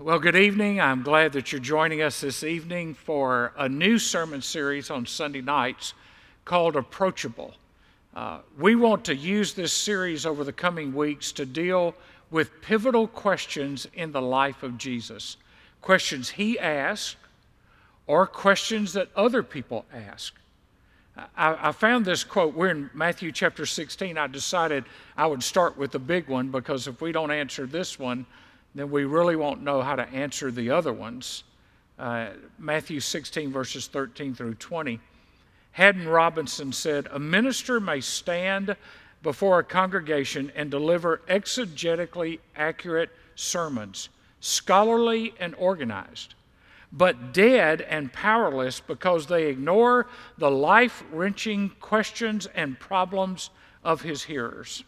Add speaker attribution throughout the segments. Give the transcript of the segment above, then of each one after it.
Speaker 1: Well, good evening. I'm glad that you're joining us this evening for a new sermon series on Sunday nights called Approachable. Uh, we want to use this series over the coming weeks to deal with pivotal questions in the life of Jesus. Questions he asked or questions that other people ask. I, I, found this quote. We're in Matthew chapter 16. I decided I would start with the big one because if we don't answer this one, then we really won't know how to answer the other ones. Uh, Matthew 16, verses 13 through 20. Haddon Robinson said, A minister may stand before a congregation and deliver exegetically accurate sermons, scholarly and organized, but dead and powerless because they ignore the life wrenching questions and problems of his hearers.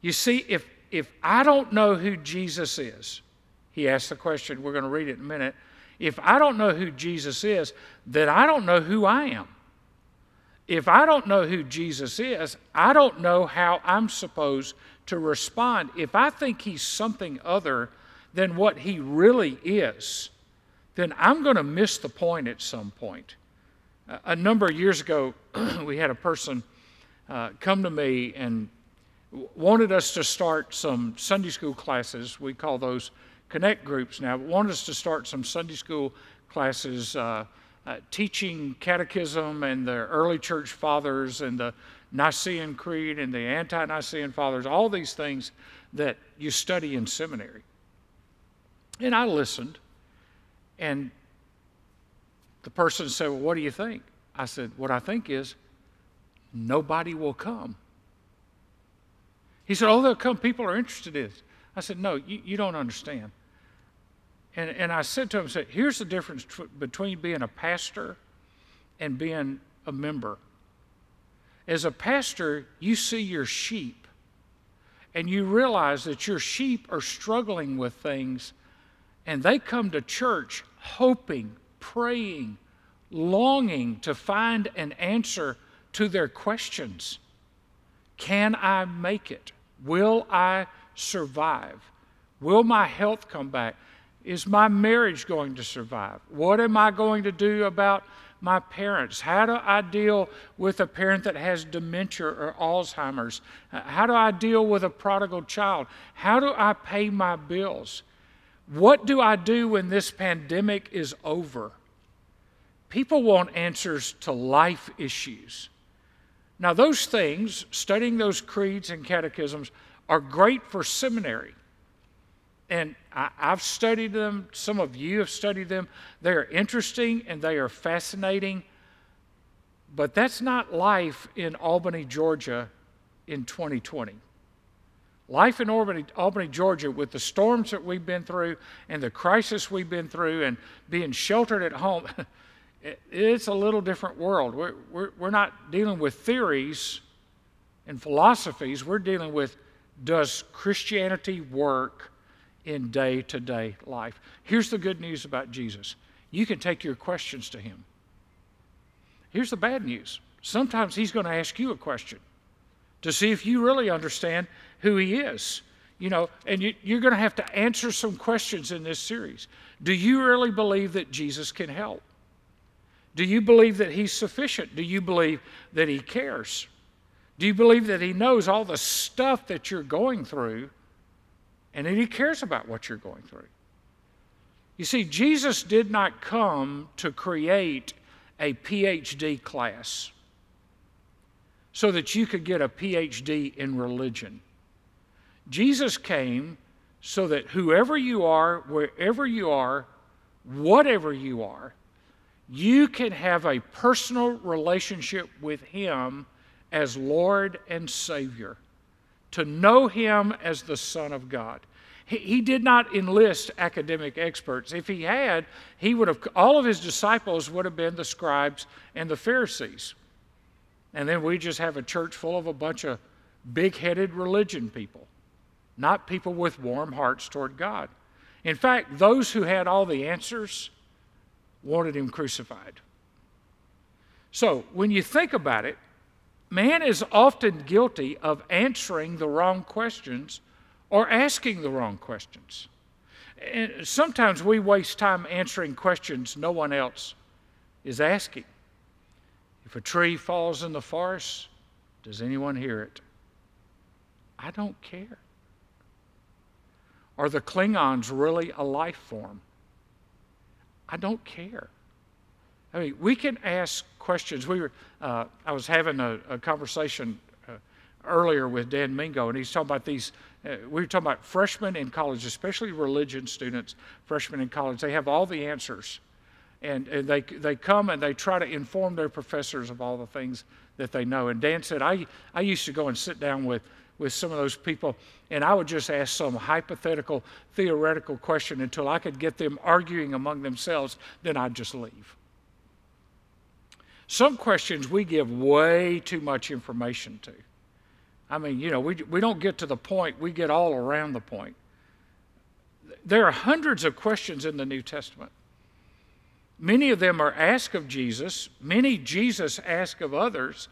Speaker 1: You see, if if I don't know who Jesus is, he asked the question, we're going to read it in a minute. If I don't know who Jesus is, then I don't know who I am. If I don't know who Jesus is, I don't know how I'm supposed to respond. If I think he's something other than what he really is, then I'm going to miss the point at some point. A number of years ago, we had a person uh, come to me and wanted us to start some Sunday school classes. We call those connect groups now. Wanted us to start some Sunday school classes uh, uh, teaching catechism and the early church fathers and the Nicene Creed and the ante-Nicene fathers, all these things that you study in seminary. And I listened, and the person said, Well, what do you think? I said, What I think is nobody will come. He said, Oh, they'll come. People are interested in this. I said, No, you, you don't understand. And, and I said to him, I said, Here's the difference tr- between being a pastor and being a member. As a pastor, you see your sheep and you realize that your sheep are struggling with things and they come to church hoping, praying, longing to find an answer to their questions. Can I make it? Will I survive? Will my health come back? Is my marriage going to survive? What am I going to do about my parents? How do I deal with a parent that has dementia or Alzheimer's? Uh, how do I deal with a prodigal child? How do I pay my bills? What do I do when this pandemic is over? People want answers to life issues. Now, those things, studying those creeds and catechisms, are great for seminary. And I, have studied them, some of you have studied them. They are interesting and they are fascinating. But that's not life in Albany, Georgia in 2020. Life in Albany, Albany, Georgia, with the storms that we've been through and the crisis we've been through and being sheltered at home, it's a little different world. We're, we're, we're not dealing with theories and philosophies, we're dealing with does Christianity work in day to day life? Here's the good news about Jesus you can take your questions to him. Here's the bad news sometimes he's going to ask you a question to see if you really understand who he is. You know, and you, you're going to have to answer some questions in this series. Do you really believe that Jesus can help? Do you believe that He's sufficient? Do you believe that He cares? Do you believe that He knows all the stuff that you're going through and that He cares about what you're going through? You see, Jesus did not come to create a PhD class so that you could get a PhD in religion. Jesus came so that whoever you are, wherever you are, whatever you are, you can have a personal relationship with Him as Lord and Savior, to know Him as the Son of God. He, he did not enlist academic experts. If he had, he would have, all of his disciples would have been the scribes and the Pharisees. And then we just have a church full of a bunch of big headed religion people, not people with warm hearts toward God. In fact, those who had all the answers wanted him crucified. So, when you think about it, man is often guilty of answering the wrong questions or asking the wrong questions. And sometimes we waste time answering questions no one else is asking. If a tree falls in the forest, does anyone hear it? I don't care. Are the Klingons really a life form? I don't care. I mean, we can ask questions. We were, uh, I was having a, a conversation uh, earlier with Dan Mingo, and he's talking about these. Uh, we were talking about freshmen in college, especially religion students, freshmen in college. They have all the answers, and, and they they come and they try to inform their professors of all the things that they know. And Dan said, I I used to go and sit down with with some of those people, and I would just ask some hypothetical, theoretical question until I could get them arguing among themselves, then I'd just leave. Some questions we give way too much information to. I mean, you know, we, we don't get to the point, we get all around the point. There are hundreds of questions in the New Testament. Many of them are asked of Jesus, many Jesus asked of others.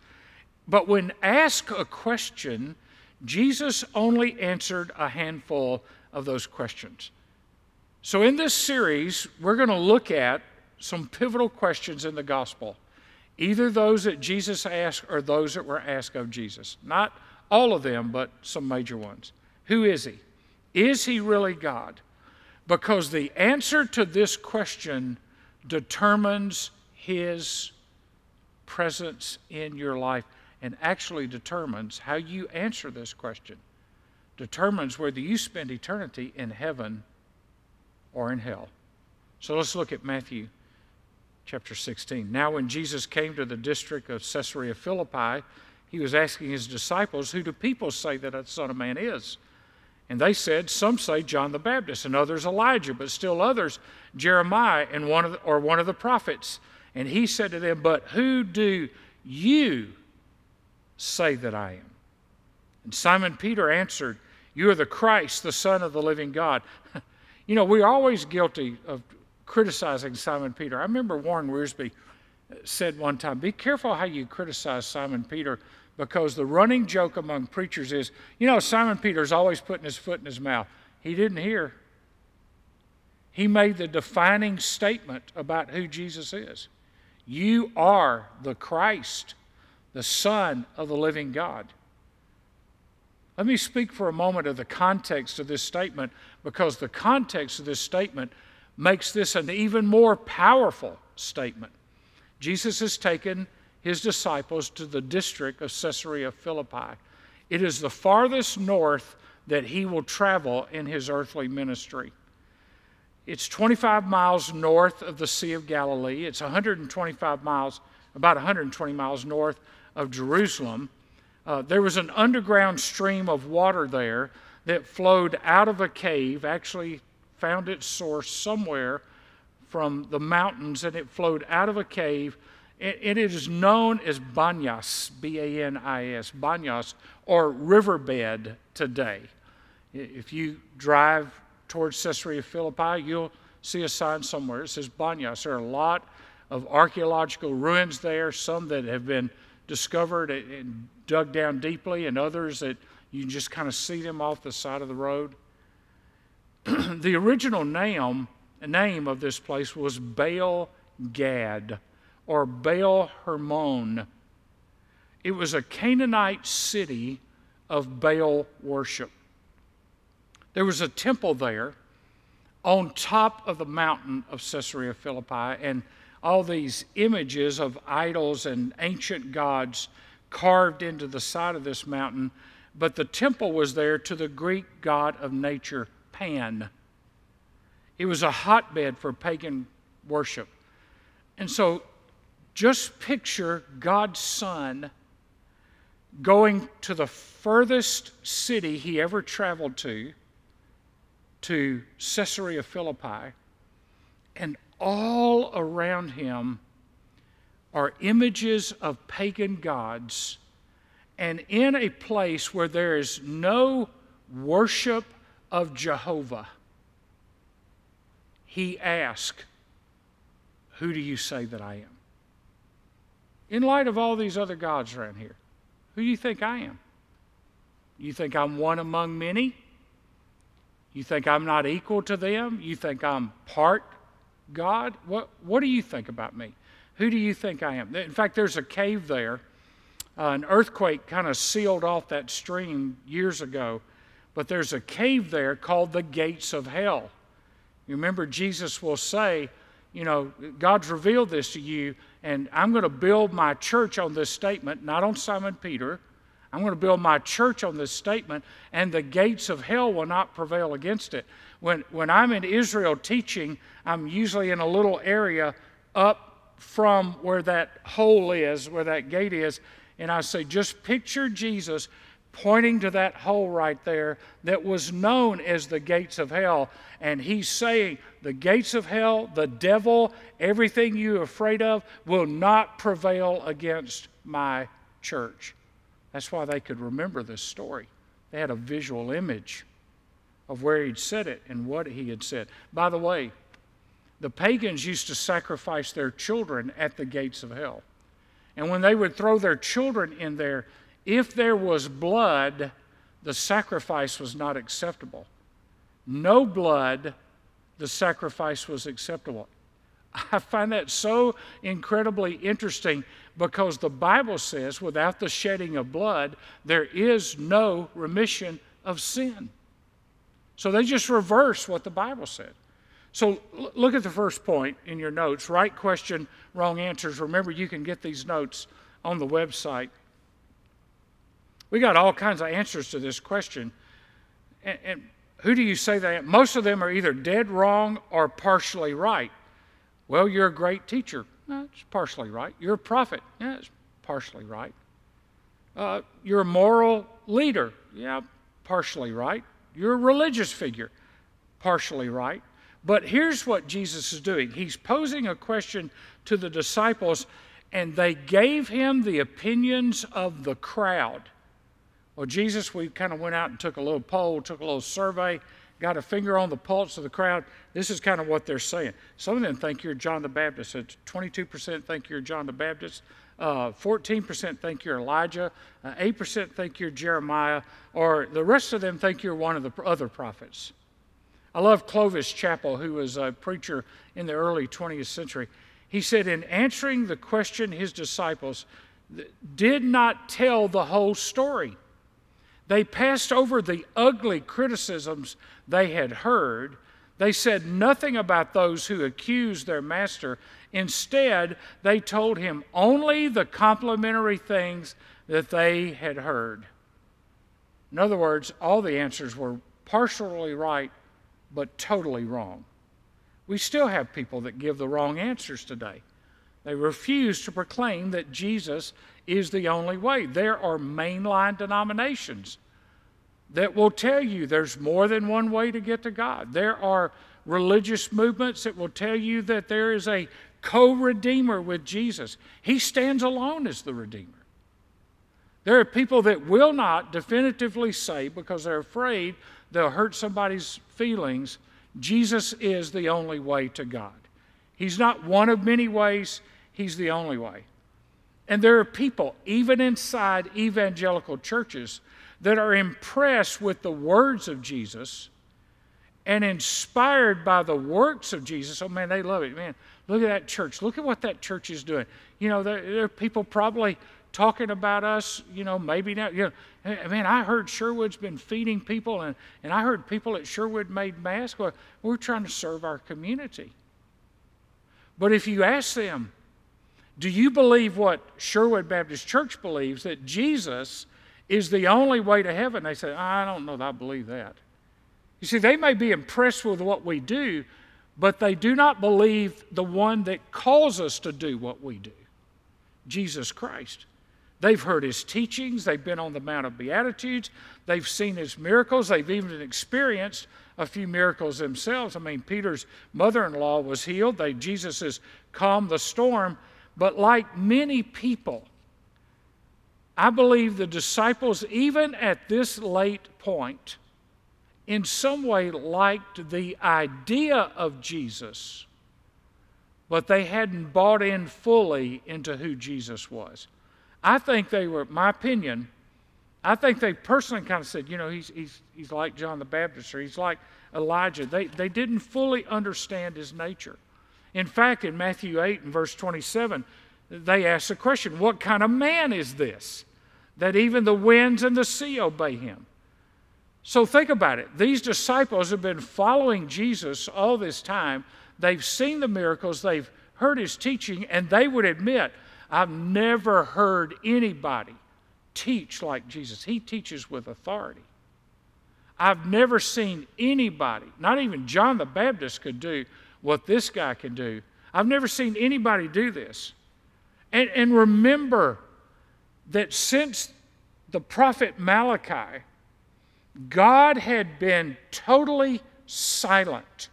Speaker 1: But when asked a question, Jesus only answered a handful of those questions. So, in this series, we're going to look at some pivotal questions in the gospel, either those that Jesus asked or those that were asked of Jesus. Not all of them, but some major ones. Who is he? Is he really God? Because the answer to this question determines his presence in your life and actually determines how you answer this question, determines whether you spend eternity in heaven or in hell. So let's look at Matthew chapter 16. Now, when Jesus came to the district of Caesarea Philippi, he was asking his disciples, Who do people say that the Son of Man is? And they said, Some say John the Baptist, and others Elijah, but still others Jeremiah and one of the, or one of the prophets. And he said to them, But who do you say that I am? And Simon Peter answered, You are the Christ, the Son of the living God. you know, we're always guilty of criticizing Simon Peter. I remember Warren Wiersbe said one time, Be careful how you criticize Simon Peter because the running joke among preachers is, you know, Simon Peter's always putting his foot in his mouth. He didn't hear. He made the defining statement about who Jesus is. You are the Christ, the Son of the living God. Let me speak for a moment of the context of this statement because the context of this statement makes this an even more powerful statement. Jesus has taken his disciples to the district of Caesarea Philippi. It is the farthest north that he will travel in his earthly ministry. It's 25 miles north of the Sea of Galilee. It's 125 miles, about 120 miles north of Jerusalem, uh, there was an underground stream of water there that flowed out of a cave, actually found its source somewhere from the mountains, and it flowed out of a cave. it, it is known as Banyas, B A N I S, Banyas, or riverbed today. If you drive towards Caesarea Philippi, you'll see a sign somewhere. It says Banyas. There are a lot of archaeological ruins there, some that have been discovered and dug down deeply, and others that you just kind of see them off the side of the road. the original name, name of this place was Baal Gad or Baal Hermon. It was a Canaanite city of Baal worship. There was a temple there on top of the mountain of Caesarea Philippi, and all these images of idols and ancient gods carved into the side of this mountain, but the temple was there to the Greek god of nature, Pan. It was a hotbed for pagan worship. And so just picture God's Son going to the furthest city he ever traveled to, to Caesarea Philippi, and all around him are images of pagan gods, and in a place where there is no worship of Jehovah, he asked, Who do you say that I am? In light of all these other gods around here, who do you think I am? You think I'm one among many? You think I'm not equal to them? You think I'm part God? What, what do you think about me? Who do you think I am? In fact, there's a cave there. Uh, an earthquake kind of sealed off that stream years ago, but there's a cave there called the gates of hell. You remember, Jesus will say, You know, God's revealed this to you, and I'm going to build my church on this statement, not on Simon Peter. I'm going to build my church on this statement, and the gates of hell will not prevail against it. When, when I'm in Israel teaching, I'm usually in a little area up from where that hole is, where that gate is, and I say, just picture Jesus pointing to that hole right there that was known as the gates of hell. And he's saying, the gates of hell, the devil, everything you're afraid of, will not prevail against my church. That's why they could remember this story. They had a visual image of where he'd said it and what he had said. By the way, the pagans used to sacrifice their children at the gates of hell. And when they would throw their children in there, if there was blood, the sacrifice was not acceptable. No blood, the sacrifice was acceptable. I find that so incredibly interesting because the Bible says without the shedding of blood, there is no remission of sin. So they just reverse what the Bible said. So look at the first point in your notes right question, wrong answers. Remember, you can get these notes on the website. We got all kinds of answers to this question. And, and who do you say that? Most of them are either dead wrong or partially right. Well, you're a great teacher. That's partially right. You're a prophet. Yeah, it's partially right. Uh, you're a moral leader. Yeah, partially right. You're a religious figure. Partially right. But here's what Jesus is doing He's posing a question to the disciples, and they gave him the opinions of the crowd. Well, Jesus, we kind of went out and took a little poll, took a little survey, got a finger on the pulse of the crowd. This is kind of what they're saying. Some of them think you're John the Baptist. 22% think you're John the Baptist. Uh, 14% think you're Elijah. Uh, 8% think you're Jeremiah. Or the rest of them think you're one of the other prophets. I love Clovis Chappell, who was a preacher in the early 20th century. He said, in answering the question, his disciples did not tell the whole story. They passed over the ugly criticisms they had heard. They said nothing about those who accused their master. Instead, they told him only the complimentary things that they had heard. In other words, all the answers were partially right but totally wrong. We still have people that give the wrong answers today. They refuse to proclaim that Jesus is the only way. There are mainline denominations that will tell you there's more than one way to get to God. There are religious movements that will tell you that there is a co redeemer with Jesus. He stands alone as the Redeemer. There are people that will not definitively say, because they're afraid they'll hurt somebody's feelings, Jesus is the only way to God. He's not one of many ways, He's the only way. And there are people, even inside evangelical churches, that are impressed with the words of Jesus and inspired by the works of Jesus. Oh man, they love it. Man, look at that church. Look at what that church is doing. You know, there, there are people probably talking about us, you know, maybe now, you know, man, I heard Sherwood's been feeding people, and, and I heard people at Sherwood made masks. Well, we're trying to serve our community. But if you ask them, do you believe what Sherwood Baptist Church believes, that Jesus is the only way to heaven? They say, I don't know that I believe that. You see, they may be impressed with what we do, but they do not believe the one that calls us to do what we do Jesus Christ. They've heard his teachings, they've been on the Mount of Beatitudes, they've seen his miracles, they've even experienced a few miracles themselves. I mean, Peter's mother in law was healed, they, Jesus has calmed the storm. But like many people, I believe the disciples, even at this late point, in some way liked the idea of Jesus, but they hadn't bought in fully into who Jesus was. I think they were, my opinion, I think they personally kind of said, you know, he's, he's, he's like John the Baptist or he's like Elijah. They, they didn't fully understand his nature. In fact, in Matthew 8 and verse 27, they ask the question, What kind of man is this that even the winds and the sea obey him? So think about it. These disciples have been following Jesus all this time. They've seen the miracles, they've heard his teaching, and they would admit, I've never heard anybody teach like Jesus. He teaches with authority. I've never seen anybody, not even John the Baptist could do what this guy can do. I've never seen anybody do this. And, and remember that since the prophet Malachi, God had been totally silent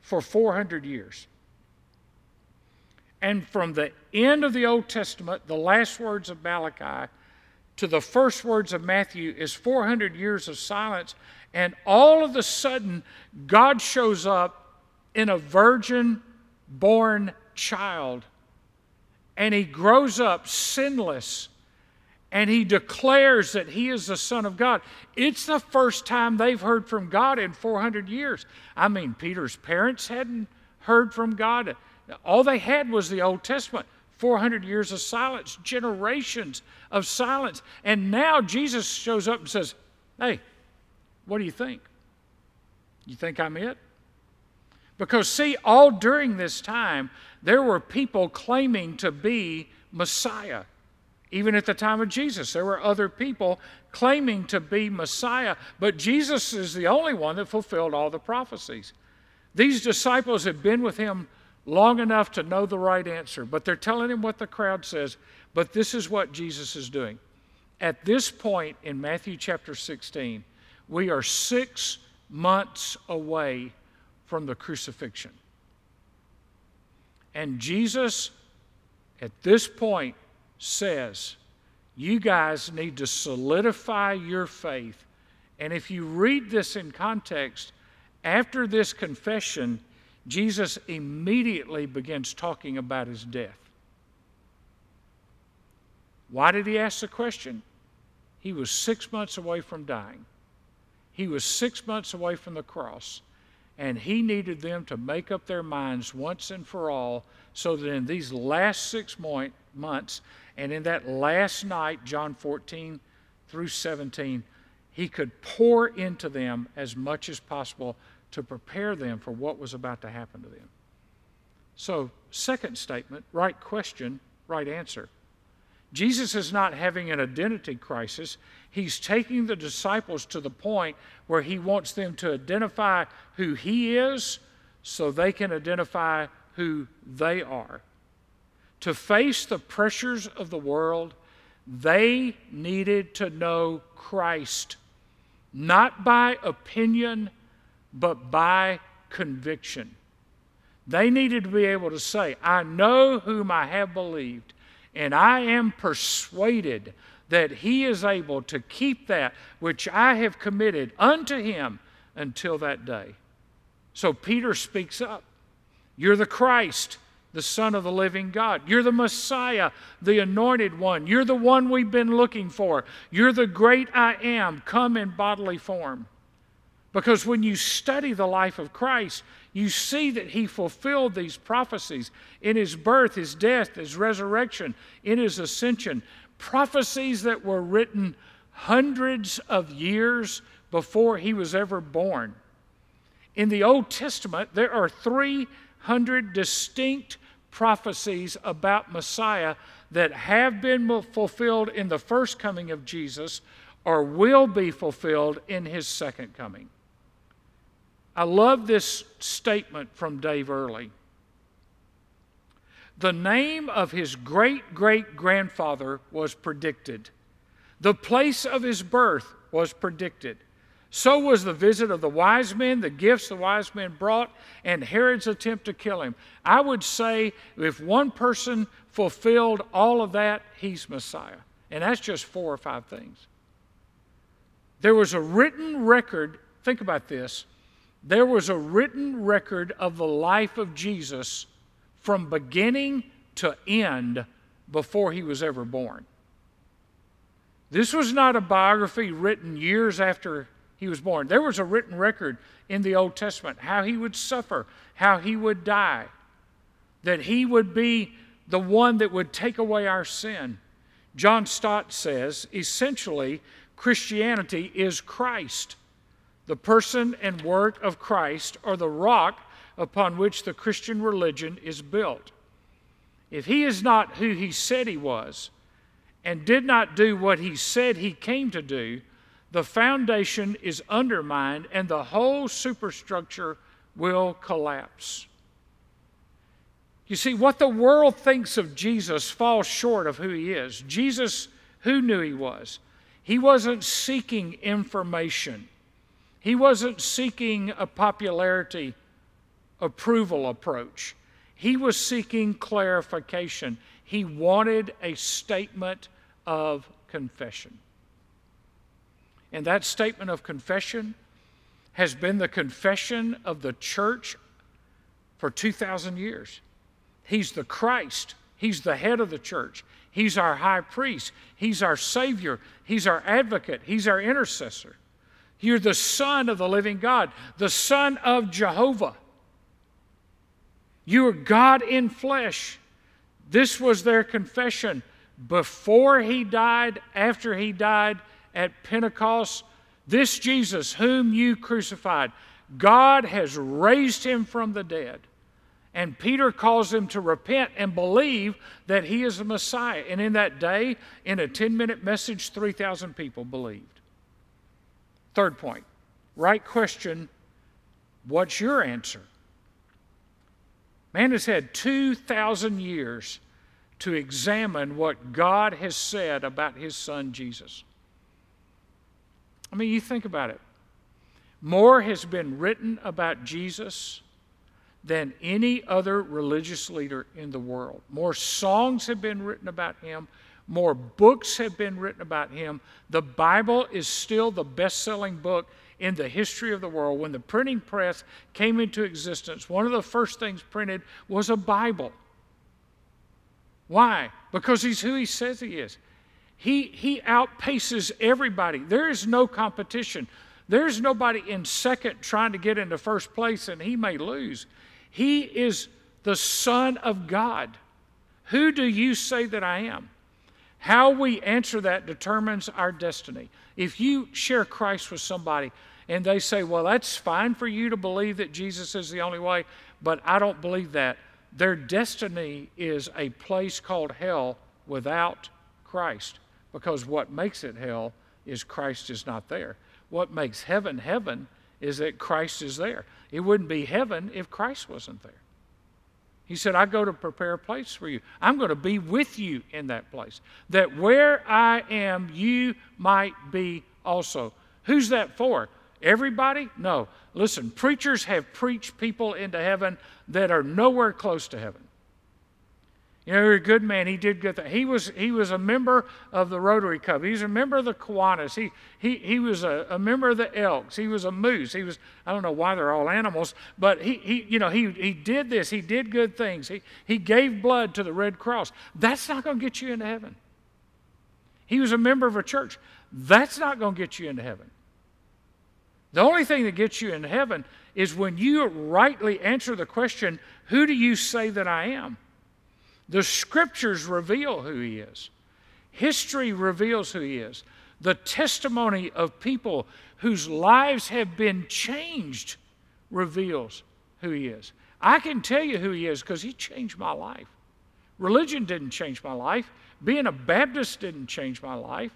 Speaker 1: for 400 years. And from the end of the Old Testament, the last words of Malachi, to the first words of Matthew is 400 years of silence. And all of a sudden, God shows up in a virgin born child. And he grows up sinless. And he declares that he is the Son of God. It's the first time they've heard from God in 400 years. I mean, Peter's parents hadn't heard from God. All they had was the Old Testament. 400 years of silence, generations of silence. And now Jesus shows up and says, Hey, what do you think? You think I'm it? Because, see, all during this time, there were people claiming to be Messiah. Even at the time of Jesus, there were other people claiming to be Messiah, but Jesus is the only one that fulfilled all the prophecies. These disciples have been with him long enough to know the right answer, but they're telling him what the crowd says. But this is what Jesus is doing. At this point in Matthew chapter 16, we are six months away from the crucifixion. And Jesus, at this point, says, You guys need to solidify your faith. And if you read this in context, after this confession, Jesus immediately begins talking about his death. Why did he ask the question? He was six months away from dying. He was six months away from the cross. And he needed them to make up their minds once and for all so that in these last six months and in that last night, John 14 through 17, he could pour into them as much as possible to prepare them for what was about to happen to them. So, second statement, right question, right answer. Jesus is not having an identity crisis. He's taking the disciples to the point where he wants them to identify who he is so they can identify who they are. To face the pressures of the world, they needed to know Christ, not by opinion, but by conviction. They needed to be able to say, I know whom I have believed, and I am persuaded that he is able to keep that which I have committed unto him until that day. So Peter speaks up. You're the Christ, the Son of the living God. You're the Messiah, the anointed one. You're the one we've been looking for. You're the great I am, come in bodily form. Because when you study the life of Christ, you see that he fulfilled these prophecies in his birth, his death, his resurrection, in his ascension. Prophecies that were written hundreds of years before he was ever born. In the Old Testament, there are 300 distinct prophecies about Messiah that have been fulfilled in the first coming of Jesus or will be fulfilled in his second coming. I love this statement from Dave Earley. The name of his great great grandfather was predicted. The place of his birth was predicted. So was the visit of the wise men, the gifts the wise men brought, and Herod's attempt to kill him. I would say if one person fulfilled all of that, he's Messiah. And that's just four or five things. There was a written record, think about this, there was a written record of the life of Jesus from beginning to end before he was ever born. This was not a biography written years after he was born. There was a written record in the Old Testament how he would suffer, how he would die, that he would be the one that would take away our sin. John Stott says essentially, Christianity is Christ. The person and work of Christ are the rock upon which the Christian religion is built. If he is not who he said he was, and did not do what he said he came to do, the foundation is undermined and the whole superstructure will collapse. You see, what the world thinks of Jesus falls short of who he is. Jesus, who knew he was? He wasn't seeking information, he wasn't seeking a popularity approval approach. He was seeking clarification. He wanted a statement of confession. And that statement of confession has been the confession of the church for 2,000 years. He's the Christ, He's the head of the church, He's our high priest, He's our Savior, He's our advocate, He's our intercessor. You're the Son of the living God, the Son of Jehovah. You are God in flesh. This was their confession before he died, after he died at Pentecost. This Jesus, whom you crucified, God has raised him from the dead. And Peter calls them to repent and believe that he is the Messiah. And in that day, in a 10 minute message, 3,000 people believed. Third point right question what's your answer? Man has had 2,000 years to examine what God has said about his son Jesus. I mean, you think about it. More has been written about Jesus than any other religious leader in the world. More songs have been written about him. More books have been written about him. The Bible is still the best selling book in the history of the world. When the printing press came into existence, one of the first things printed was a Bible. Why? Because he's who he says he is. He, he outpaces everybody. There is no competition. There's nobody in second trying to get into first place and he may lose. He is the Son of God. Who do you say that I am? How we answer that determines our destiny. If you share Christ with somebody and they say, Well, that's fine for you to believe that Jesus is the only way, but I don't believe that, their destiny is a place called hell without Christ because what makes it hell is Christ is not there. What makes heaven heaven is that Christ is there. It wouldn't be heaven if Christ wasn't there. He said, I go to prepare a place for you. I'm going to be with you in that place, that where I am, you might be also. Who's that for? Everybody? No. Listen, preachers have preached people into heaven that are nowhere close to heaven. You know, you're a good man. He did good things. He was, he was a member of the Rotary Club. He was a member of the Kiwanis. He, he, he was a, a member of the Elks. He was a moose. He was, I don't know why they're all animals, but he, he, you know, he, he did this. He did good things. He, he gave blood to the Red Cross. That's not going to get you into heaven. He was a member of a church. That's not going to get you into heaven. The only thing that gets you into heaven is when you rightly answer the question, Who do you say that I am? The scriptures reveal who he is, history reveals who he is. The testimony of people whose lives have been changed reveals who he is. I can tell you who he is because he changed my life. Religion didn't change my life. Being a Baptist didn't change my life.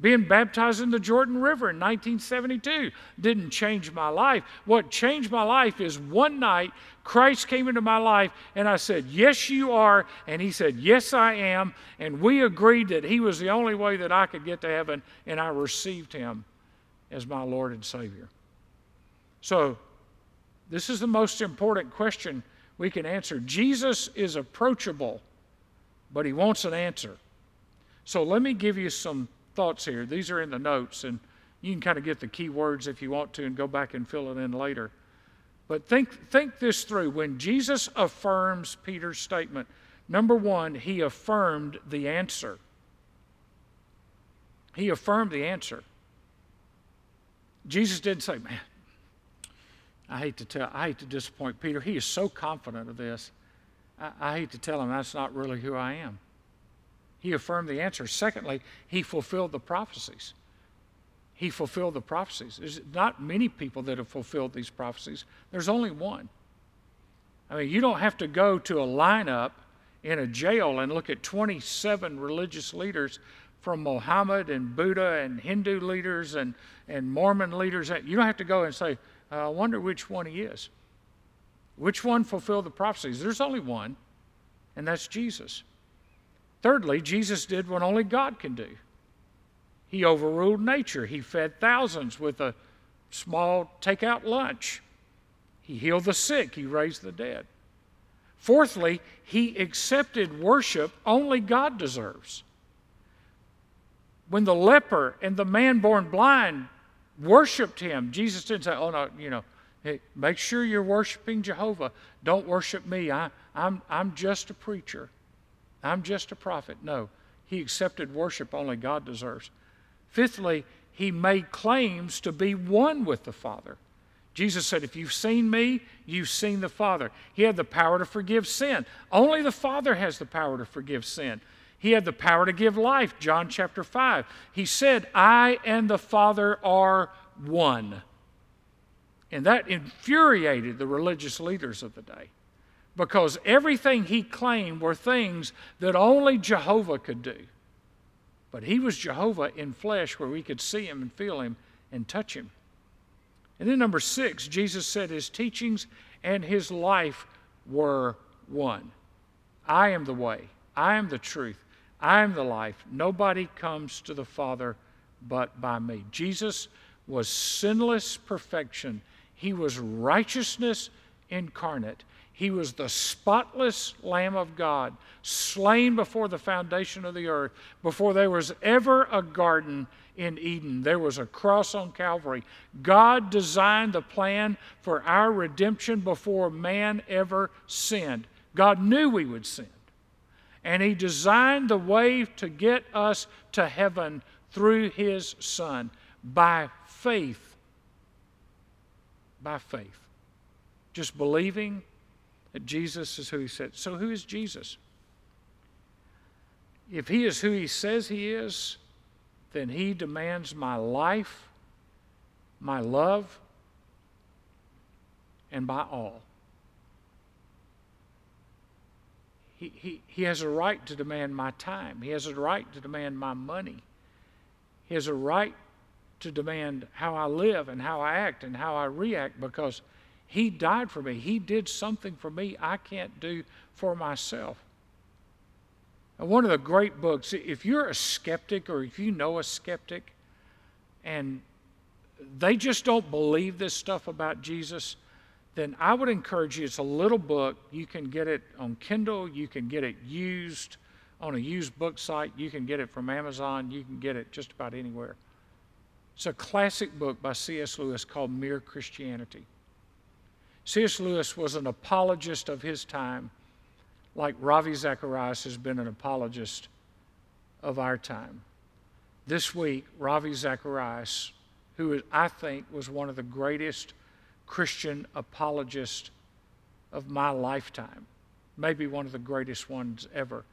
Speaker 1: Being baptized in the Jordan River in 1972 didn't change my life. What changed my life is one night Christ came into my life and I said, Yes, you are. And he said, Yes, I am. And we agreed that he was the only way that I could get to heaven, and I received him as my Lord and Savior. So, this is the most important question we can answer. Jesus is approachable, but he wants an answer. So, let me give you some thoughts here. These are in the notes, and you can kind of get the key words if you want to and go back and fill it in later. But think, think this through. When Jesus affirms Peter's statement, number one, he affirmed the answer. He affirmed the answer. Jesus didn't say, Man, I hate to tell, I hate to disappoint Peter. He is so confident of this. I, I hate to tell him that's not really who I am. He affirmed the answer. Secondly, he fulfilled the prophecies. He fulfilled the prophecies. There's not many people that have fulfilled these prophecies. There's only one. I mean, you don't have to go to a lineup in a jail and look at 27 religious leaders from Mohammed and Buddha and Hindu leaders and, and Mormon leaders. You don't have to go and say, uh, I wonder which one he is. Which one fulfilled the prophecies? There's only one, and that's Jesus. Thirdly, Jesus did what only God can do. He overruled nature. He fed thousands with a small takeout lunch. He healed the sick. He raised the dead. Fourthly, he accepted worship only God deserves. When the leper and the man born blind worshiped him, Jesus didn't say, Oh, no, you know, hey, make sure you're worshiping Jehovah. Don't worship me. I, I'm, I'm just a preacher. I'm just a prophet. No, he accepted worship only God deserves. Fifthly, he made claims to be one with the Father. Jesus said, If you've seen me, you've seen the Father. He had the power to forgive sin. Only the Father has the power to forgive sin. He had the power to give life, John chapter 5. He said, I and the Father are one. And that infuriated the religious leaders of the day because everything he claimed were things that only Jehovah could do. But he was Jehovah in flesh where we could see him and feel him and touch him. And then, number six, Jesus said his teachings and his life were one. I am the way, I am the truth, I am the life. Nobody comes to the Father but by me. Jesus was sinless perfection, he was righteousness incarnate. He was the spotless Lamb of God, slain before the foundation of the earth, before there was ever a garden in Eden. There was a cross on Calvary. God designed the plan for our redemption before man ever sinned. God knew we would sin. And He designed the way to get us to heaven through His Son by faith. By faith. Just believing Jesus is who he said. So, who is Jesus? If he is who he says he is, then he demands my life, my love, and my all. He, he, he has a right to demand my time. He has a right to demand my money. He has a right to demand how I live and how I act and how I react because he died for me. He did something for me I can't do for myself. And one of the great books, if you're a skeptic or if you know a skeptic and they just don't believe this stuff about Jesus, then I would encourage you. It's a little book. You can get it on Kindle, you can get it used on a used book site, you can get it from Amazon, you can get it just about anywhere. It's a classic book by C.S. Lewis called Mere Christianity. C.S. Lewis was an apologist of his time, like Ravi Zacharias has been an apologist of our time. This week, Ravi Zacharias, who I think was one of the greatest Christian apologists of my lifetime, maybe one of the greatest ones ever.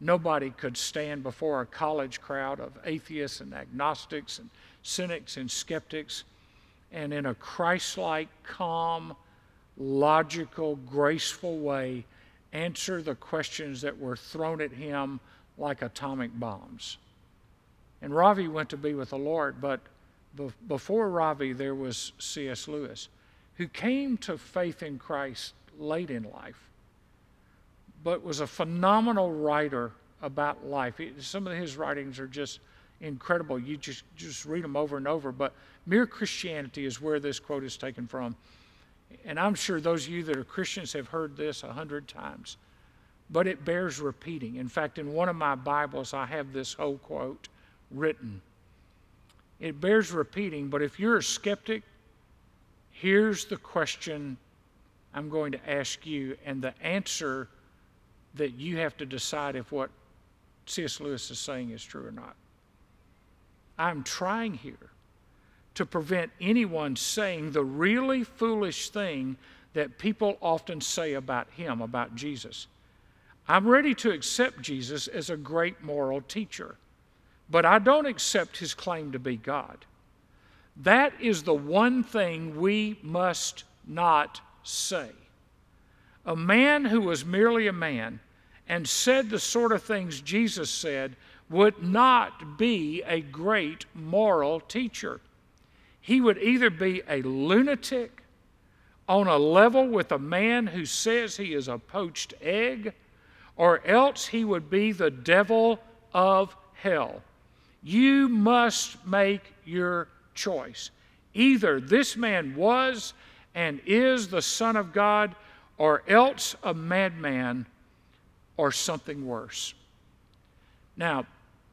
Speaker 1: Nobody could stand before a college crowd of atheists and agnostics and cynics and skeptics and in a Christ like, calm, logical, graceful way answer the questions that were thrown at him like atomic bombs. And Ravi went to be with the Lord, but before Ravi, there was C.S. Lewis, who came to faith in Christ late in life, but was a phenomenal writer about life. Some of his writings are just incredible. You just, just read them over and over. But Mere Christianity is where this quote is taken from. And I'm sure those of you that are Christians have heard this a hundred times, but it bears repeating. In fact, in one of my Bibles, I have this whole quote written. It bears repeating, but if you're a skeptic, here's the question I'm going to ask you, and the answer that you have to decide if what C.S. Lewis is saying is true or not. I'm trying here to prevent anyone saying the really foolish thing that people often say about him, about Jesus. I'm ready to accept Jesus as a great moral teacher, but I don't accept his claim to be God. That is the one thing we must not say. A man who was merely a man and said the sort of things Jesus said would not be a great moral teacher. He would either be a lunatic on a level with a man who says he is a poached egg, or else he would be the devil of hell. You must make your choice. Either this man was and is the Son of God, or else a madman or something worse. Now,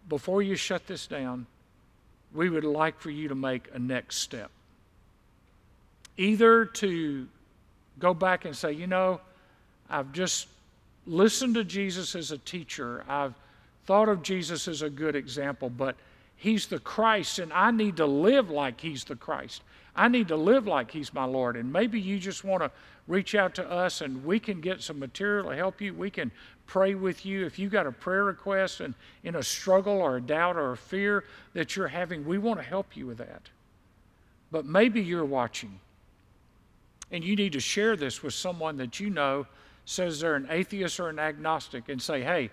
Speaker 1: before you shut this down, we would like for you to make a next step. Either to go back and say, you know, I've just listened to Jesus as a teacher, I've thought of Jesus as a good example, but He's the Christ, and I need to live like He's the Christ. I need to live like He's my Lord. And maybe you just want to reach out to us and we can get some material to help you. We can pray with you. If you've got a prayer request and in a struggle or a doubt or a fear that you're having, we want to help you with that. But maybe you're watching and you need to share this with someone that you know says they're an atheist or an agnostic and say, hey,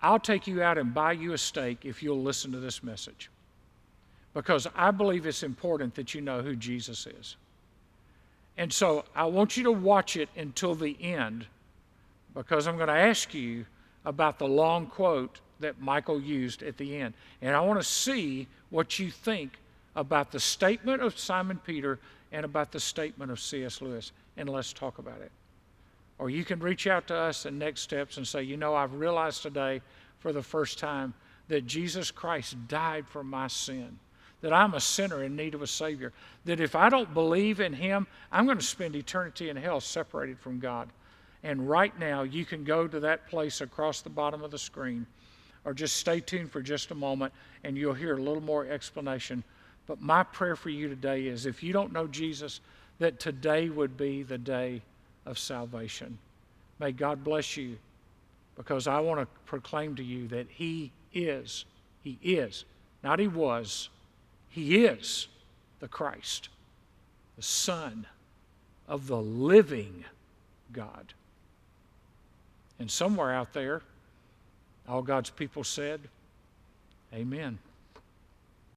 Speaker 1: I'll take you out and buy you a steak if you'll listen to this message. Because I believe it's important that you know who Jesus is. And so I want you to watch it until the end because I'm going to ask you about the long quote that Michael used at the end. And I want to see what you think about the statement of Simon Peter and about the statement of C.S. Lewis. And let's talk about it. Or you can reach out to us in next steps and say, you know, I've realized today for the first time that Jesus Christ died for my sin, that I'm a sinner in need of a Savior, that if I don't believe in Him, I'm going to spend eternity in hell separated from God. And right now, you can go to that place across the bottom of the screen, or just stay tuned for just a moment and you'll hear a little more explanation. But my prayer for you today is if you don't know Jesus, that today would be the day of salvation. May God bless you because I want to proclaim to you that He is, He is, not He was, He is the Christ, the Son of the living God. And somewhere out there, all God's people said, Amen.